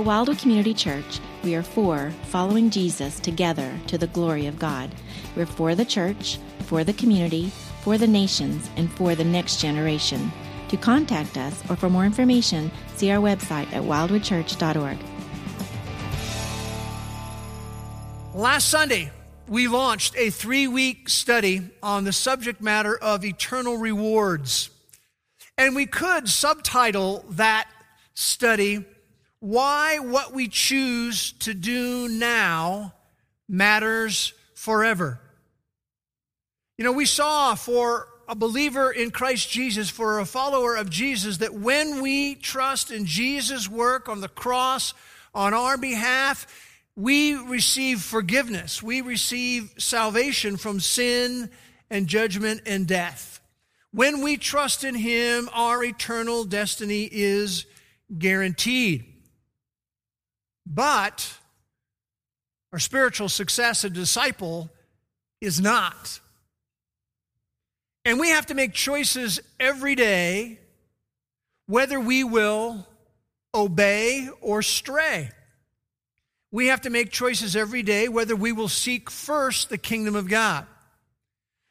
At Wildwood Community Church, we are for following Jesus together to the glory of God. We're for the church, for the community, for the nations, and for the next generation. To contact us or for more information, see our website at wildwoodchurch.org. Last Sunday, we launched a three week study on the subject matter of eternal rewards. And we could subtitle that study, Why What We Choose to Do Now Matters Forever. You know, we saw for a believer in Christ Jesus, for a follower of Jesus, that when we trust in Jesus' work on the cross on our behalf, we receive forgiveness. We receive salvation from sin and judgment and death. When we trust in Him, our eternal destiny is guaranteed. But our spiritual success as a disciple is not. And we have to make choices every day whether we will obey or stray. We have to make choices every day whether we will seek first the kingdom of God.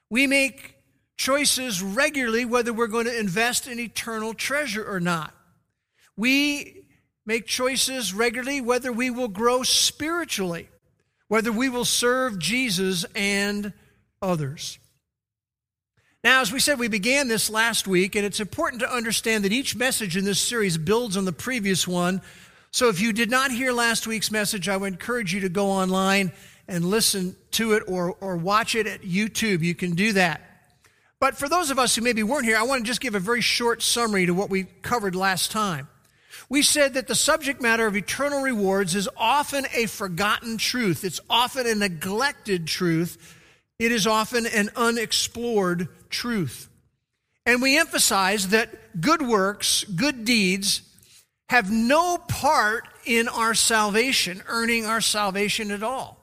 We make choices regularly whether we're going to invest in eternal treasure or not. We make choices regularly whether we will grow spiritually, whether we will serve Jesus and others. Now, as we said, we began this last week, and it's important to understand that each message in this series builds on the previous one. So if you did not hear last week's message, I would encourage you to go online and listen to it or, or watch it at YouTube. You can do that. But for those of us who maybe weren't here, I want to just give a very short summary to what we covered last time. We said that the subject matter of eternal rewards is often a forgotten truth. It's often a neglected truth it is often an unexplored truth. And we emphasize that good works, good deeds, have no part in our salvation, earning our salvation at all.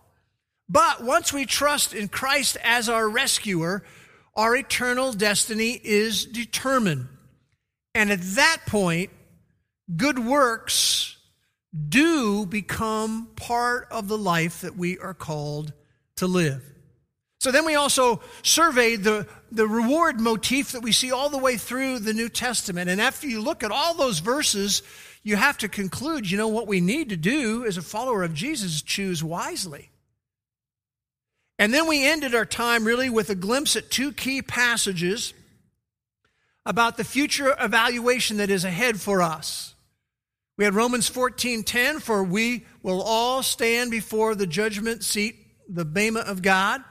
But once we trust in Christ as our rescuer, our eternal destiny is determined. And at that point, good works do become part of the life that we are called to live. So then we also surveyed the, the reward motif that we see all the way through the New Testament. And after you look at all those verses, you have to conclude, you know, what we need to do as a follower of Jesus choose wisely. And then we ended our time really with a glimpse at two key passages about the future evaluation that is ahead for us. We had Romans 14:10 for we will all stand before the judgment seat, the bema of God.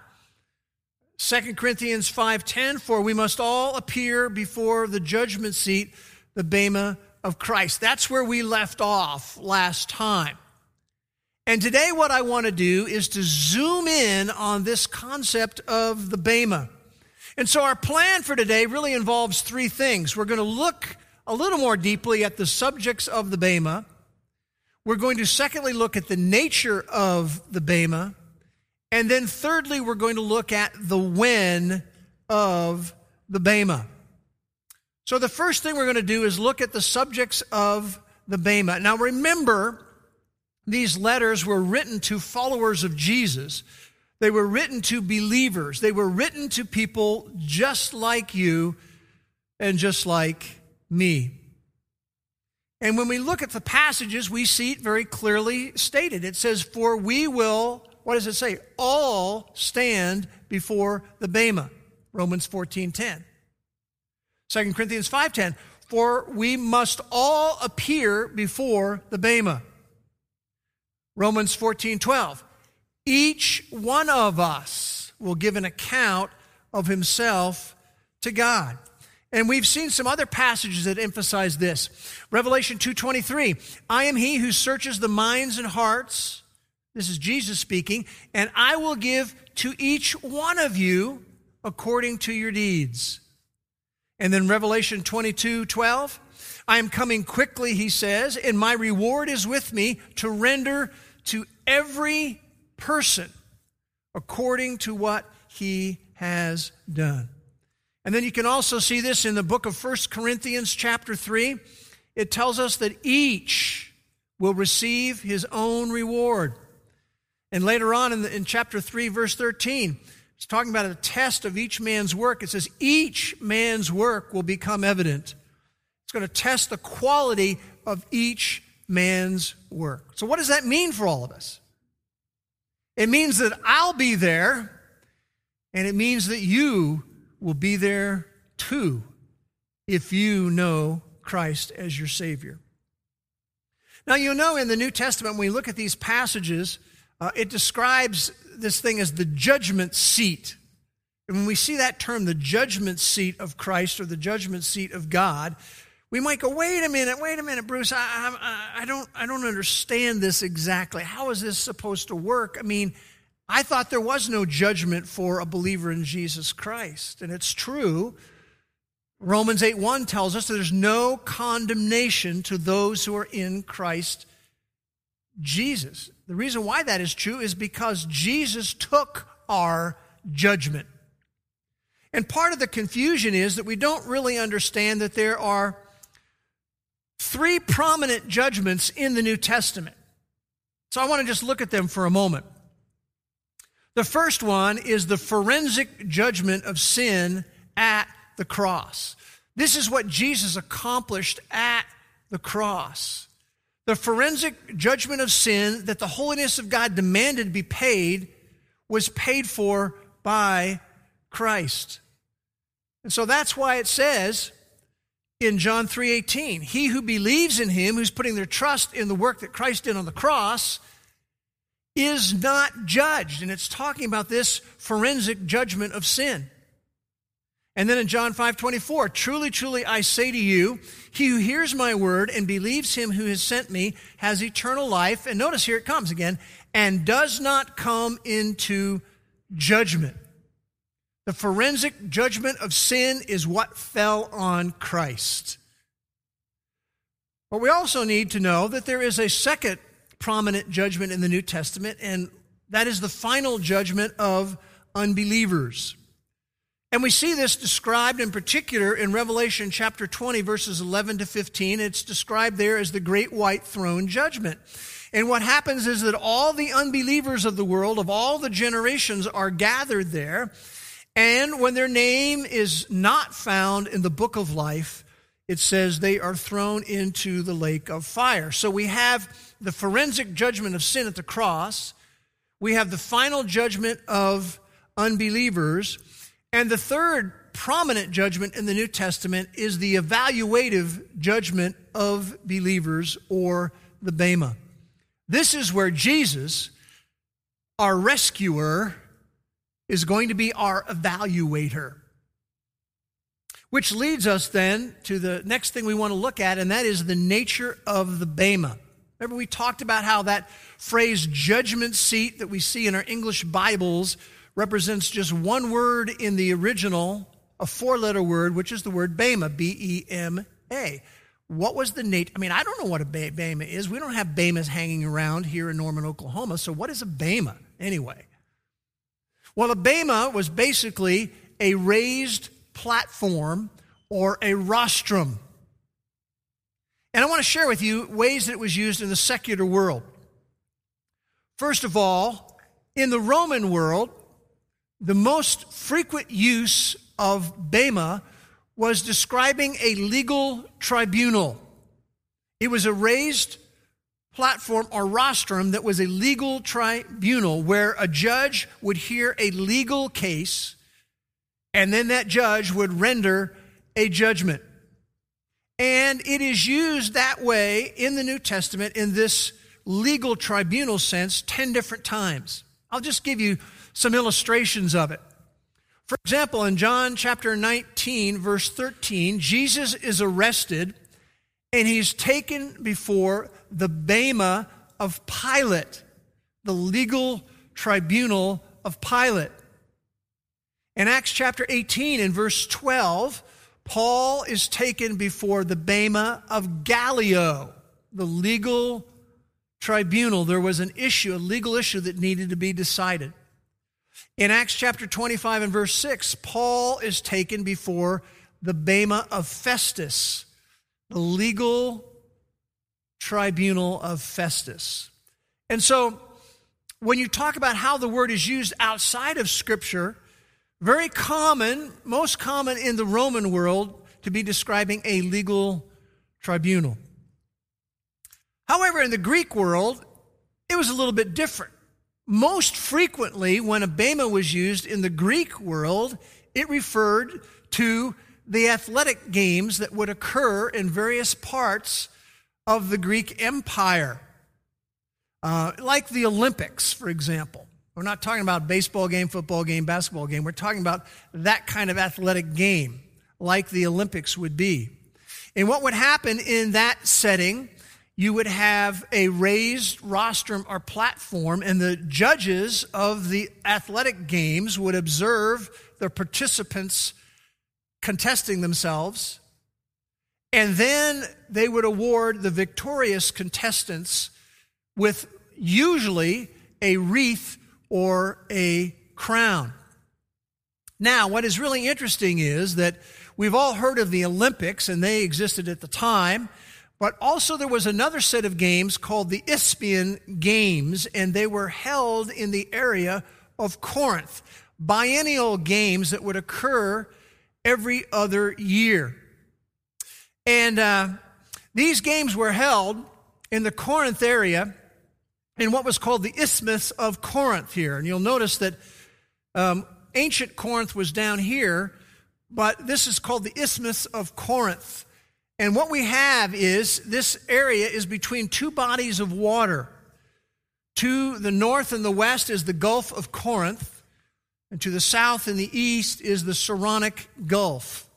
2 Corinthians 5:10 for we must all appear before the judgment seat the bema of Christ. That's where we left off last time. And today what I want to do is to zoom in on this concept of the bema. And so our plan for today really involves three things. We're going to look a little more deeply at the subjects of the bema. We're going to secondly look at the nature of the bema. And then thirdly, we're going to look at the when of the Bema. So the first thing we're going to do is look at the subjects of the Bema. Now remember, these letters were written to followers of Jesus. They were written to believers. They were written to people just like you and just like me. And when we look at the passages, we see it very clearly stated. It says, For we will what does it say? All stand before the Bema. Romans 14 10. 2 Corinthians 5 10. For we must all appear before the Bema. Romans 14 12. Each one of us will give an account of himself to God. And we've seen some other passages that emphasize this. Revelation 2:23, I am he who searches the minds and hearts this is Jesus speaking, and I will give to each one of you according to your deeds. And then Revelation 22 12, I am coming quickly, he says, and my reward is with me to render to every person according to what he has done. And then you can also see this in the book of First Corinthians, chapter 3. It tells us that each will receive his own reward. And later on in, the, in chapter 3, verse 13, it's talking about a test of each man's work. It says, each man's work will become evident. It's going to test the quality of each man's work. So, what does that mean for all of us? It means that I'll be there, and it means that you will be there too if you know Christ as your Savior. Now, you know, in the New Testament, when we look at these passages, uh, it describes this thing as the judgment seat. And when we see that term, the judgment seat of Christ or the judgment seat of God, we might go, wait a minute, wait a minute, Bruce, I, I, I, don't, I don't understand this exactly. How is this supposed to work? I mean, I thought there was no judgment for a believer in Jesus Christ. And it's true. Romans 8 1 tells us that there's no condemnation to those who are in Christ Jesus. The reason why that is true is because Jesus took our judgment. And part of the confusion is that we don't really understand that there are three prominent judgments in the New Testament. So I want to just look at them for a moment. The first one is the forensic judgment of sin at the cross. This is what Jesus accomplished at the cross. The forensic judgment of sin that the holiness of God demanded be paid was paid for by Christ. And so that's why it says in John 3:18, he who believes in him, who's putting their trust in the work that Christ did on the cross, is not judged. And it's talking about this forensic judgment of sin. And then in John 5 24, truly, truly, I say to you, he who hears my word and believes him who has sent me has eternal life. And notice here it comes again, and does not come into judgment. The forensic judgment of sin is what fell on Christ. But we also need to know that there is a second prominent judgment in the New Testament, and that is the final judgment of unbelievers. And we see this described in particular in Revelation chapter 20, verses 11 to 15. It's described there as the great white throne judgment. And what happens is that all the unbelievers of the world, of all the generations, are gathered there. And when their name is not found in the book of life, it says they are thrown into the lake of fire. So we have the forensic judgment of sin at the cross. We have the final judgment of unbelievers. And the third prominent judgment in the New Testament is the evaluative judgment of believers or the Bema. This is where Jesus, our rescuer, is going to be our evaluator. Which leads us then to the next thing we want to look at, and that is the nature of the Bema. Remember, we talked about how that phrase judgment seat that we see in our English Bibles represents just one word in the original, a four letter word, which is the word Bema, B E M A. What was the nature? I mean, I don't know what a Bema is. We don't have Bemas hanging around here in Norman, Oklahoma. So, what is a Bema anyway? Well, a bema was basically a raised platform or a rostrum. And I want to share with you ways that it was used in the secular world. First of all, in the Roman world, the most frequent use of bema was describing a legal tribunal. It was a raised platform or rostrum that was a legal tribunal where a judge would hear a legal case and then that judge would render a judgment. And it is used that way in the New Testament in this legal tribunal sense 10 different times. I'll just give you some illustrations of it. For example, in John chapter 19, verse 13, Jesus is arrested and he's taken before the Bema of Pilate, the legal tribunal of Pilate. In Acts chapter 18 in verse 12, Paul is taken before the Bema of Gallio, the legal tribunal. There was an issue, a legal issue that needed to be decided. In Acts chapter 25 and verse 6, Paul is taken before the Bema of Festus, the legal tribunal of Festus. And so, when you talk about how the word is used outside of Scripture, very common, most common in the Roman world, to be describing a legal tribunal. However, in the Greek world, it was a little bit different. Most frequently, when a bema was used in the Greek world, it referred to the athletic games that would occur in various parts of the Greek Empire, uh, like the Olympics, for example. We're not talking about baseball game, football game, basketball game. We're talking about that kind of athletic game, like the Olympics would be. And what would happen in that setting you would have a raised rostrum or platform, and the judges of the athletic games would observe the participants contesting themselves, and then they would award the victorious contestants with usually a wreath or a crown. Now, what is really interesting is that we've all heard of the Olympics, and they existed at the time. But also, there was another set of games called the Isthmian Games, and they were held in the area of Corinth. Biennial games that would occur every other year. And uh, these games were held in the Corinth area in what was called the Isthmus of Corinth here. And you'll notice that um, ancient Corinth was down here, but this is called the Isthmus of Corinth. And what we have is this area is between two bodies of water. To the north and the west is the Gulf of Corinth, and to the south and the east is the Saronic Gulf.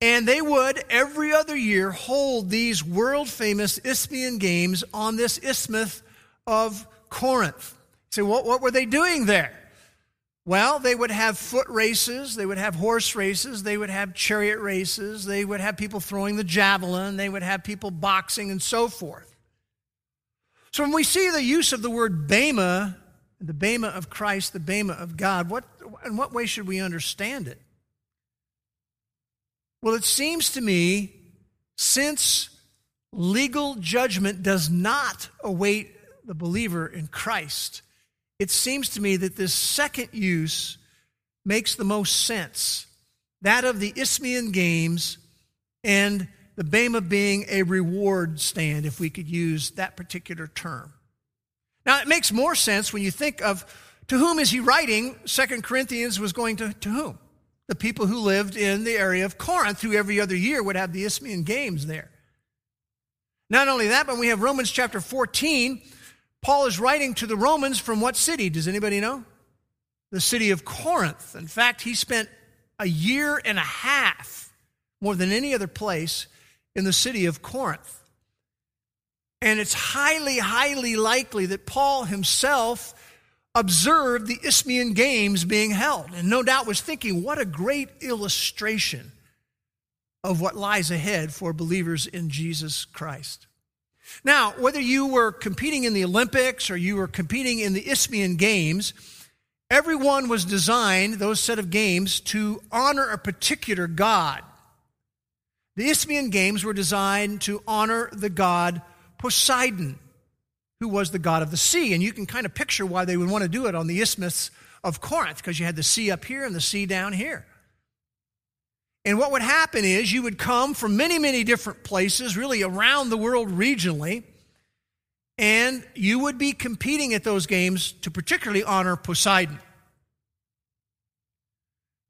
And they would every other year hold these world famous Isthmian games on this isthmus of Corinth. Say, what, what were they doing there? Well, they would have foot races, they would have horse races, they would have chariot races, they would have people throwing the javelin, they would have people boxing, and so forth. So when we see the use of the word bema, the bema of Christ, the bema of God, what, in what way should we understand it? Well, it seems to me, since legal judgment does not await the believer in Christ, it seems to me that this second use makes the most sense that of the Isthmian Games and the Bema being a reward stand, if we could use that particular term. Now, it makes more sense when you think of to whom is he writing? Second Corinthians was going to, to whom? The people who lived in the area of Corinth, who every other year would have the Isthmian Games there. Not only that, but we have Romans chapter 14, Paul is writing to the Romans from what city? Does anybody know? The city of Corinth. In fact, he spent a year and a half, more than any other place, in the city of Corinth. And it's highly, highly likely that Paul himself observed the Isthmian Games being held, and no doubt was thinking, what a great illustration of what lies ahead for believers in Jesus Christ. Now, whether you were competing in the Olympics or you were competing in the Isthmian Games, everyone was designed, those set of games, to honor a particular god. The Isthmian Games were designed to honor the god Poseidon, who was the god of the sea. And you can kind of picture why they would want to do it on the Isthmus of Corinth, because you had the sea up here and the sea down here. And what would happen is you would come from many, many different places, really around the world regionally, and you would be competing at those games to particularly honor Poseidon.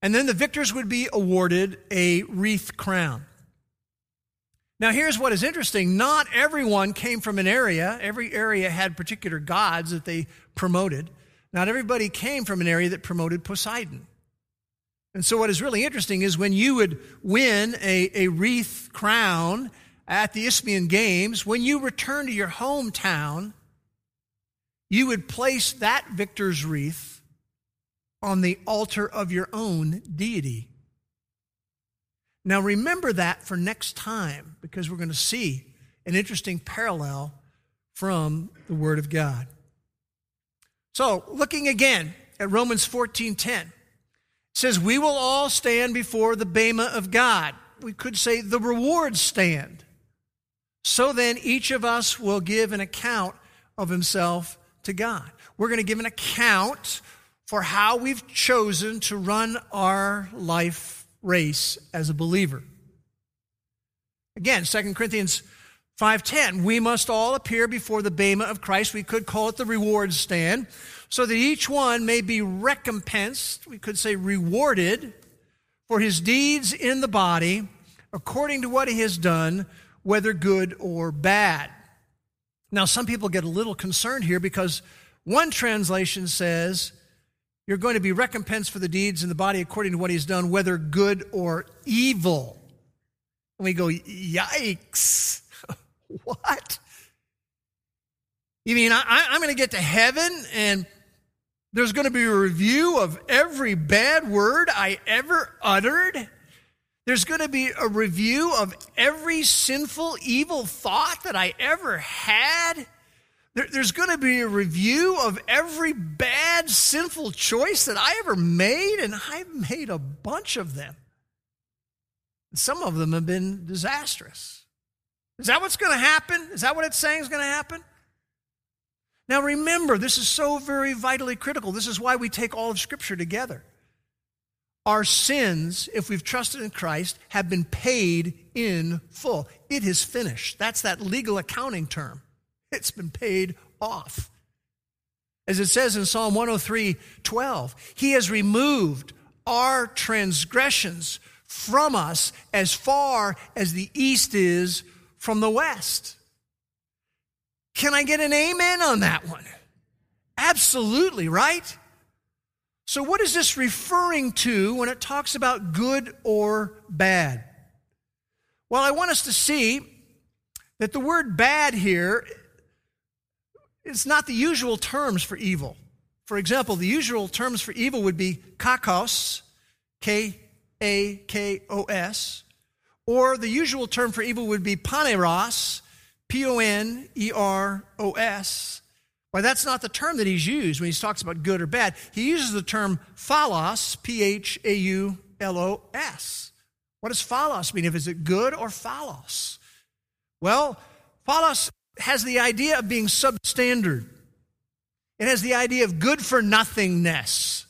And then the victors would be awarded a wreath crown. Now, here's what is interesting not everyone came from an area, every area had particular gods that they promoted. Not everybody came from an area that promoted Poseidon. And so, what is really interesting is when you would win a, a wreath crown at the Isthmian Games, when you return to your hometown, you would place that victor's wreath on the altar of your own deity. Now, remember that for next time because we're going to see an interesting parallel from the Word of God. So, looking again at Romans 14 10 says, We will all stand before the Bema of God. We could say the reward stand. So then, each of us will give an account of himself to God. We're going to give an account for how we've chosen to run our life race as a believer. Again, 2 Corinthians 5:10 we must all appear before the bema of Christ we could call it the reward stand so that each one may be recompensed we could say rewarded for his deeds in the body according to what he has done whether good or bad. Now some people get a little concerned here because one translation says you're going to be recompensed for the deeds in the body according to what he's done whether good or evil. And we go yikes. What? You mean I, am going to get to heaven and there's going to be a review of every bad word I ever uttered? There's going to be a review of every sinful, evil thought that I ever had? there's going to be a review of every bad, sinful choice that I ever made, and I've made a bunch of them. Some of them have been disastrous. Is that what's going to happen? Is that what it's saying is going to happen? Now remember, this is so very vitally critical. This is why we take all of Scripture together. Our sins, if we've trusted in Christ, have been paid in full. It is finished. That's that legal accounting term. It's been paid off. As it says in Psalm 103 12, He has removed our transgressions from us as far as the east is from the west. Can I get an amen on that one? Absolutely, right? So, what is this referring to when it talks about good or bad? Well, I want us to see that the word bad here is not the usual terms for evil. For example, the usual terms for evil would be kakos, K A K O S, or the usual term for evil would be poneros, P O N E R O S. Why, that's not the term that he's used when he talks about good or bad. He uses the term phaulos, P H A U L O S. What does phaulos mean? If is it good or phaulos? Well, phaulos has the idea of being substandard. It has the idea of good for nothingness.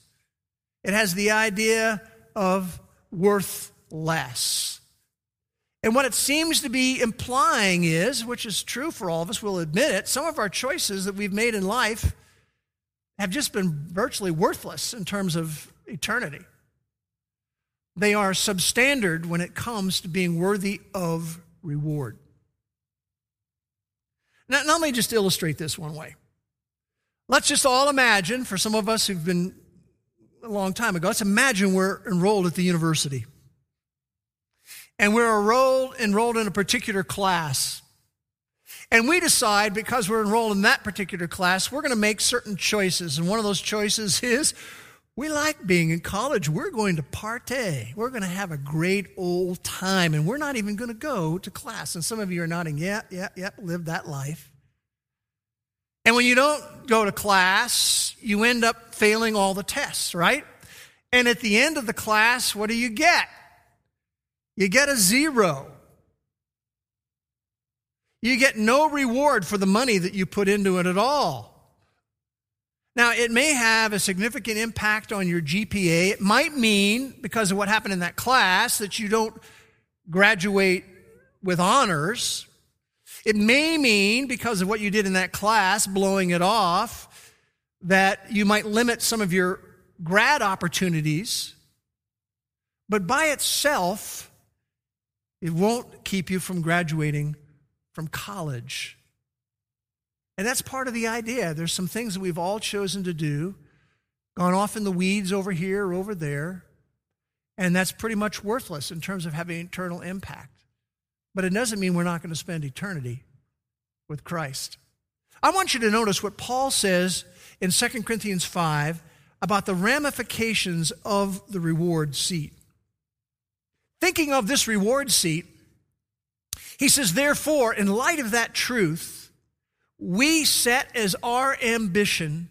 It has the idea of worth less. And what it seems to be implying is, which is true for all of us, we'll admit it, some of our choices that we've made in life have just been virtually worthless in terms of eternity. They are substandard when it comes to being worthy of reward. Now, now, let me just illustrate this one way. Let's just all imagine, for some of us who've been a long time ago, let's imagine we're enrolled at the university and we're enrolled, enrolled in a particular class. And we decide, because we're enrolled in that particular class, we're going to make certain choices. And one of those choices is we like being in college. We're going to party. We're going to have a great old time. And we're not even going to go to class. And some of you are nodding, yeah, yeah, yeah, live that life. And when you don't go to class, you end up failing all the tests, right? And at the end of the class, what do you get? You get a zero. You get no reward for the money that you put into it at all. Now, it may have a significant impact on your GPA. It might mean, because of what happened in that class, that you don't graduate with honors. It may mean, because of what you did in that class, blowing it off, that you might limit some of your grad opportunities. But by itself, it won't keep you from graduating from college. And that's part of the idea. There's some things that we've all chosen to do, gone off in the weeds over here or over there, and that's pretty much worthless in terms of having eternal impact. But it doesn't mean we're not going to spend eternity with Christ. I want you to notice what Paul says in 2 Corinthians 5 about the ramifications of the reward seat. Thinking of this reward seat, he says, therefore, in light of that truth, we set as our ambition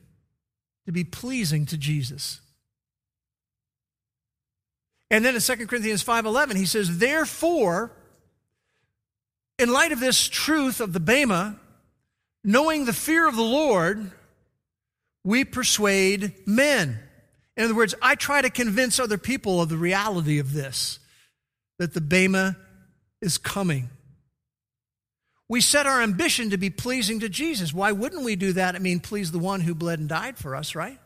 to be pleasing to Jesus. And then in 2 Corinthians 5:11 he says therefore In light of this truth of the Bema, knowing the fear of the Lord, we persuade men. In other words, I try to convince other people of the reality of this, that the Bema is coming. We set our ambition to be pleasing to Jesus. Why wouldn't we do that? I mean, please the one who bled and died for us, right?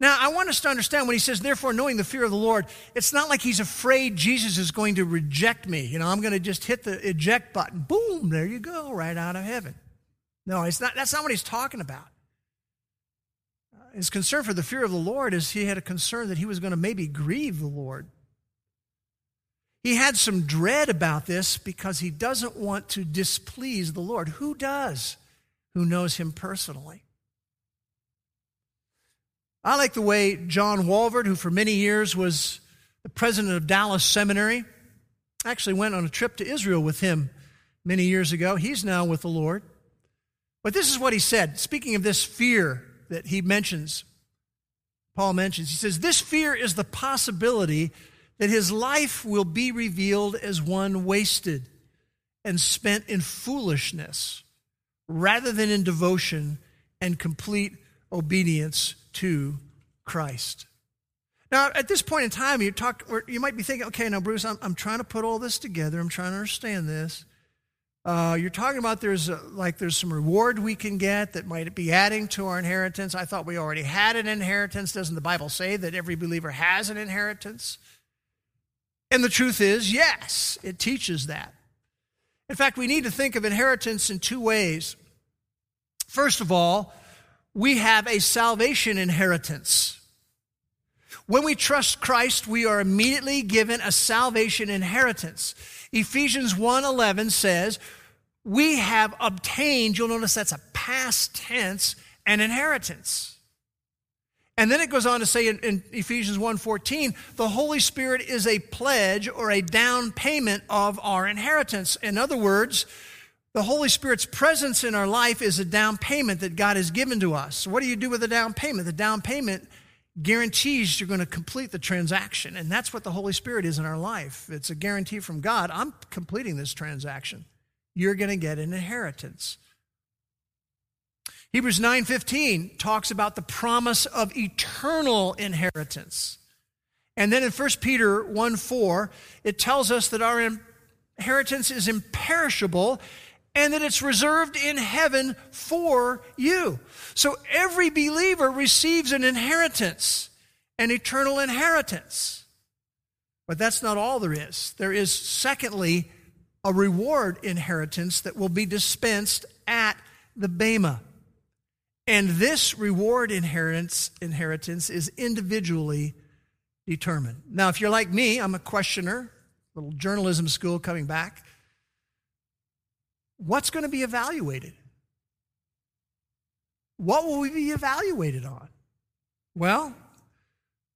Now, I want us to understand when he says, therefore, knowing the fear of the Lord, it's not like he's afraid Jesus is going to reject me. You know, I'm going to just hit the eject button. Boom, there you go, right out of heaven. No, it's not, that's not what he's talking about. His concern for the fear of the Lord is he had a concern that he was going to maybe grieve the Lord. He had some dread about this because he doesn't want to displease the Lord. Who does? Who knows him personally? I like the way John Walvoord, who for many years was the president of Dallas Seminary, actually went on a trip to Israel with him many years ago. He's now with the Lord. But this is what he said, speaking of this fear that he mentions, Paul mentions. He says, This fear is the possibility that his life will be revealed as one wasted and spent in foolishness rather than in devotion and complete obedience to Christ. Now, at this point in time, you talk, you might be thinking, okay, now, Bruce, I'm, I'm trying to put all this together. I'm trying to understand this. Uh, you're talking about there's a, like there's some reward we can get that might be adding to our inheritance. I thought we already had an inheritance. Doesn't the Bible say that every believer has an inheritance? And the truth is, yes, it teaches that. In fact, we need to think of inheritance in two ways. First of all, we have a salvation inheritance. When we trust Christ, we are immediately given a salvation inheritance. Ephesians 1:11 says, "We have obtained, you'll notice that's a past tense, an inheritance." And then it goes on to say in, in Ephesians 1:14, the Holy Spirit is a pledge or a down payment of our inheritance. In other words, the Holy Spirit's presence in our life is a down payment that God has given to us. What do you do with a down payment? The down payment guarantees you're going to complete the transaction. And that's what the Holy Spirit is in our life. It's a guarantee from God I'm completing this transaction. You're going to get an inheritance. Hebrews 9:15 talks about the promise of eternal inheritance. And then in 1 Peter 1 4, it tells us that our inheritance is imperishable and that it's reserved in heaven for you. So every believer receives an inheritance, an eternal inheritance. But that's not all there is. There is, secondly, a reward inheritance that will be dispensed at the Bema. And this reward inheritance, inheritance is individually determined. Now, if you're like me, I'm a questioner, little journalism school coming back what's going to be evaluated? What will we be evaluated on? Well,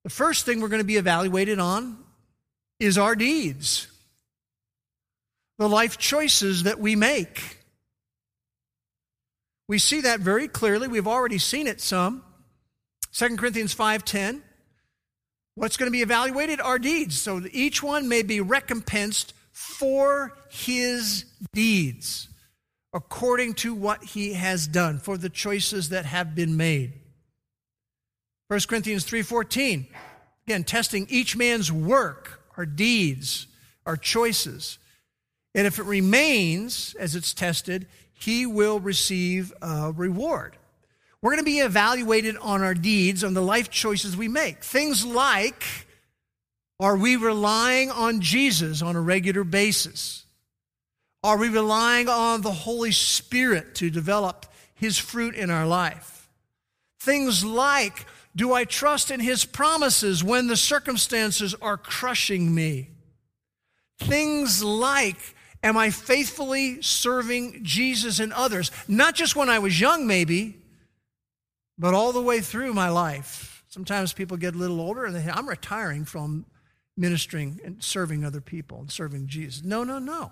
the first thing we're going to be evaluated on is our deeds, the life choices that we make. We see that very clearly. We've already seen it some. 2 Corinthians 5:10. What's going to be evaluated? Our deeds. So each one may be recompensed for his deeds according to what he has done for the choices that have been made. 1 corinthians 3.14 again testing each man's work our deeds our choices. And if it remains as it's tested he will receive a reward. We're going to be evaluated on our deeds on the life choices we make. Things like are we relying on jesus on a regular basis are we relying on the Holy Spirit to develop His fruit in our life? Things like, do I trust in His promises when the circumstances are crushing me? Things like, am I faithfully serving Jesus and others? Not just when I was young, maybe, but all the way through my life. Sometimes people get a little older and they say, I'm retiring from ministering and serving other people and serving Jesus. No, no, no.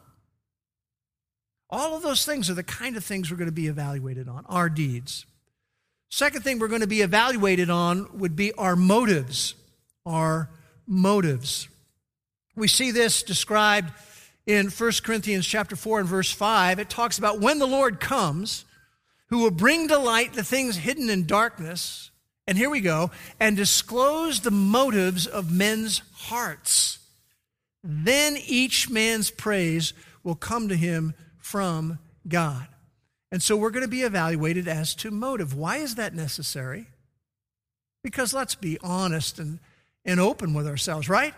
All of those things are the kind of things we're going to be evaluated on, our deeds. Second thing we're going to be evaluated on would be our motives. Our motives. We see this described in 1 Corinthians chapter 4 and verse 5, it talks about when the Lord comes, who will bring to light the things hidden in darkness, and here we go, and disclose the motives of men's hearts. Then each man's praise will come to him from God. And so we're going to be evaluated as to motive. Why is that necessary? Because let's be honest and, and open with ourselves, right?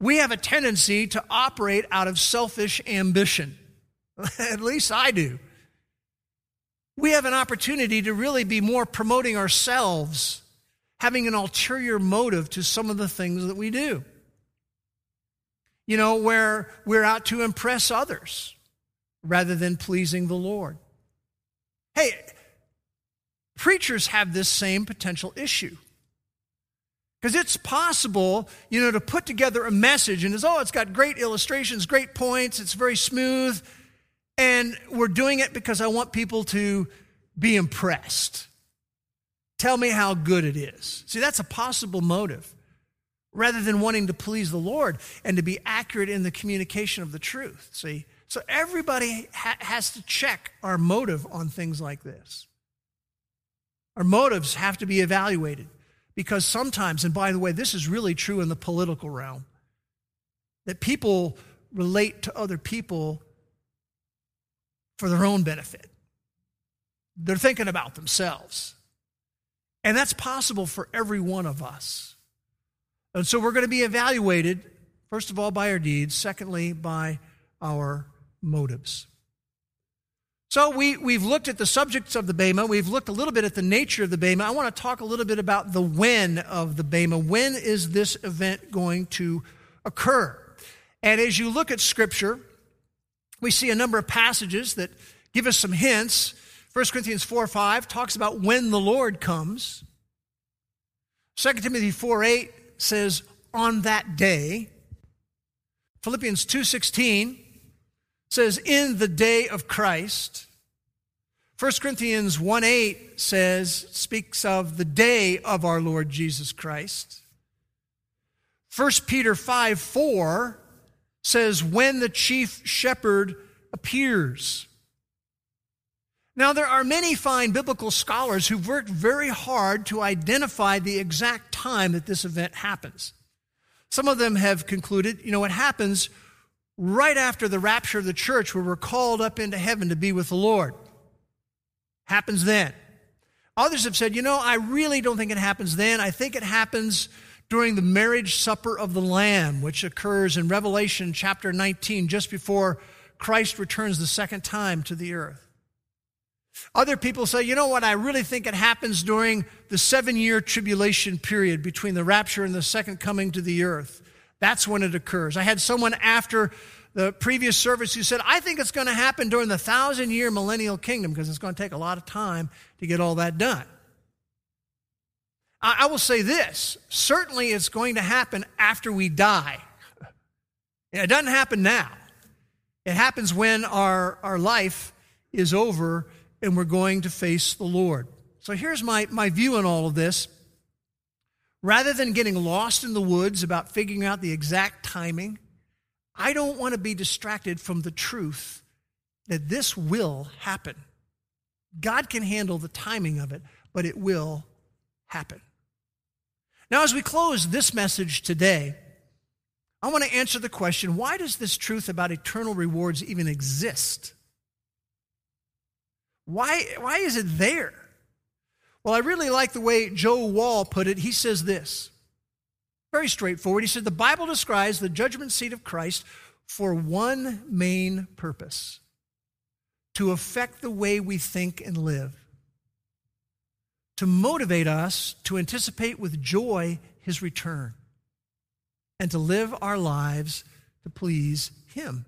We have a tendency to operate out of selfish ambition. At least I do. We have an opportunity to really be more promoting ourselves, having an ulterior motive to some of the things that we do. You know, where we're out to impress others rather than pleasing the Lord. Hey, preachers have this same potential issue. Because it's possible, you know, to put together a message and it's, oh, it's got great illustrations, great points, it's very smooth, and we're doing it because I want people to be impressed. Tell me how good it is. See, that's a possible motive rather than wanting to please the Lord and to be accurate in the communication of the truth. See? So everybody ha- has to check our motive on things like this. Our motives have to be evaluated because sometimes, and by the way, this is really true in the political realm, that people relate to other people for their own benefit. They're thinking about themselves. And that's possible for every one of us. And so we're going to be evaluated, first of all, by our deeds, secondly, by our motives. So we, we've looked at the subjects of the Bema. We've looked a little bit at the nature of the Bema. I want to talk a little bit about the when of the Bema. When is this event going to occur? And as you look at Scripture, we see a number of passages that give us some hints. 1 Corinthians 4 5 talks about when the Lord comes. 2 Timothy 4 8 says, on that day. Philippians 2:16 says, in the day of Christ. 1 Corinthians 1 8 says, speaks of the day of our Lord Jesus Christ. 1 Peter 5 4 says, when the chief shepherd appears. Now, there are many fine biblical scholars who've worked very hard to identify the exact time that this event happens. Some of them have concluded, you know, it happens right after the rapture of the church where we're called up into heaven to be with the Lord. Happens then. Others have said, you know, I really don't think it happens then. I think it happens during the marriage supper of the Lamb, which occurs in Revelation chapter 19, just before Christ returns the second time to the earth. Other people say, you know what, I really think it happens during the seven year tribulation period between the rapture and the second coming to the earth. That's when it occurs. I had someone after the previous service who said, I think it's going to happen during the thousand year millennial kingdom because it's going to take a lot of time to get all that done. I, will say this certainly it's going to happen after we die. It doesn't happen now, it happens when our, our life is over and we're going to face the Lord. So here's my, my view on all of this. Rather than getting lost in the woods about figuring out the exact timing, I don't want to be distracted from the truth that this will happen. God can handle the timing of it, but it will happen. Now, as we close this message today, I want to answer the question why does this truth about eternal rewards even exist? Why, why is it there? Well, I really like the way Joe Wall put it. He says this very straightforward. He said, The Bible describes the judgment seat of Christ for one main purpose to affect the way we think and live, to motivate us to anticipate with joy his return, and to live our lives to please him.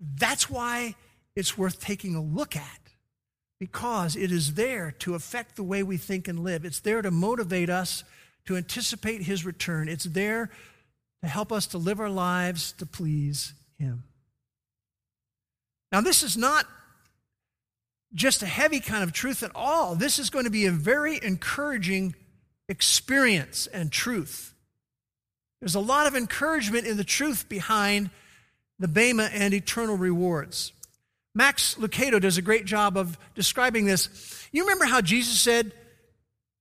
That's why it's worth taking a look at because it is there to affect the way we think and live. It's there to motivate us to anticipate his return. It's there to help us to live our lives to please him. Now, this is not just a heavy kind of truth at all. This is going to be a very encouraging experience and truth. There's a lot of encouragement in the truth behind the Bema, and eternal rewards. Max Lucado does a great job of describing this. You remember how Jesus said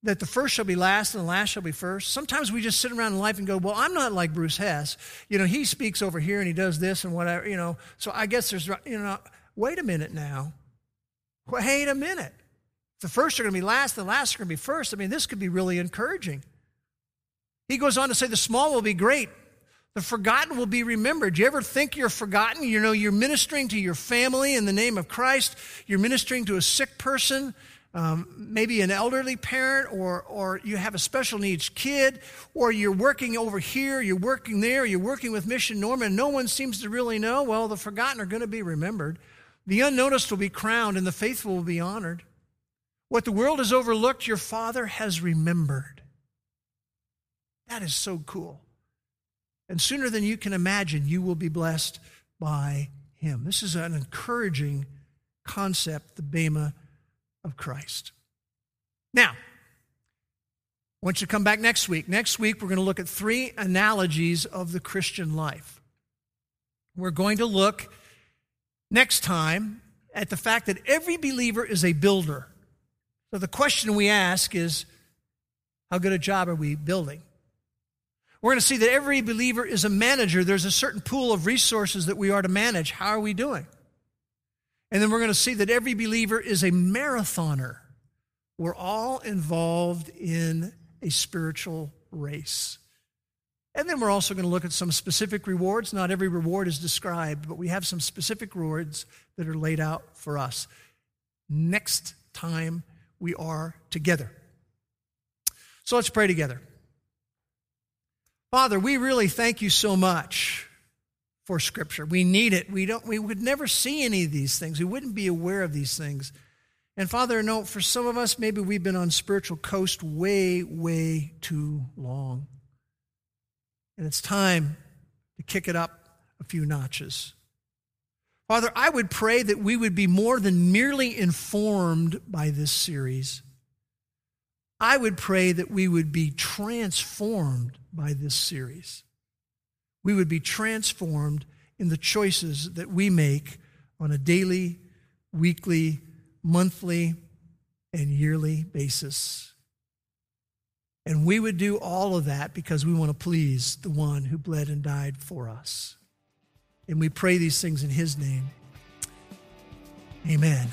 that the first shall be last and the last shall be first? Sometimes we just sit around in life and go, Well, I'm not like Bruce Hess. You know, he speaks over here and he does this and whatever, you know. So I guess there's, you know, wait a minute now. Wait a minute. The first are going to be last, the last are going to be first. I mean, this could be really encouraging. He goes on to say, The small will be great, the forgotten will be remembered. Do you ever think you're forgotten? You know, you're ministering to your family in the name of Christ, you're ministering to a sick person. Um, maybe an elderly parent, or, or you have a special needs kid, or you're working over here, you're working there, you're working with Mission Norman, no one seems to really know. Well, the forgotten are going to be remembered. The unnoticed will be crowned, and the faithful will be honored. What the world has overlooked, your Father has remembered. That is so cool. And sooner than you can imagine, you will be blessed by Him. This is an encouraging concept, the Bema of Christ. Now, I want you to come back next week. Next week, we're going to look at three analogies of the Christian life. We're going to look next time at the fact that every believer is a builder. So the question we ask is how good a job are we building? We're going to see that every believer is a manager. There's a certain pool of resources that we are to manage. How are we doing? And then we're going to see that every believer is a marathoner. We're all involved in a spiritual race. And then we're also going to look at some specific rewards. Not every reward is described, but we have some specific rewards that are laid out for us next time we are together. So let's pray together. Father, we really thank you so much for Scripture. We need it. We, don't, we would never see any of these things, we wouldn't be aware of these things. And Father, no, for some of us, maybe we've been on spiritual coast way, way too long. And it's time to kick it up a few notches. Father, I would pray that we would be more than merely informed by this series. I would pray that we would be transformed by this series. We would be transformed in the choices that we make on a daily, weekly, monthly, and yearly basis. And we would do all of that because we want to please the one who bled and died for us. And we pray these things in his name. Amen.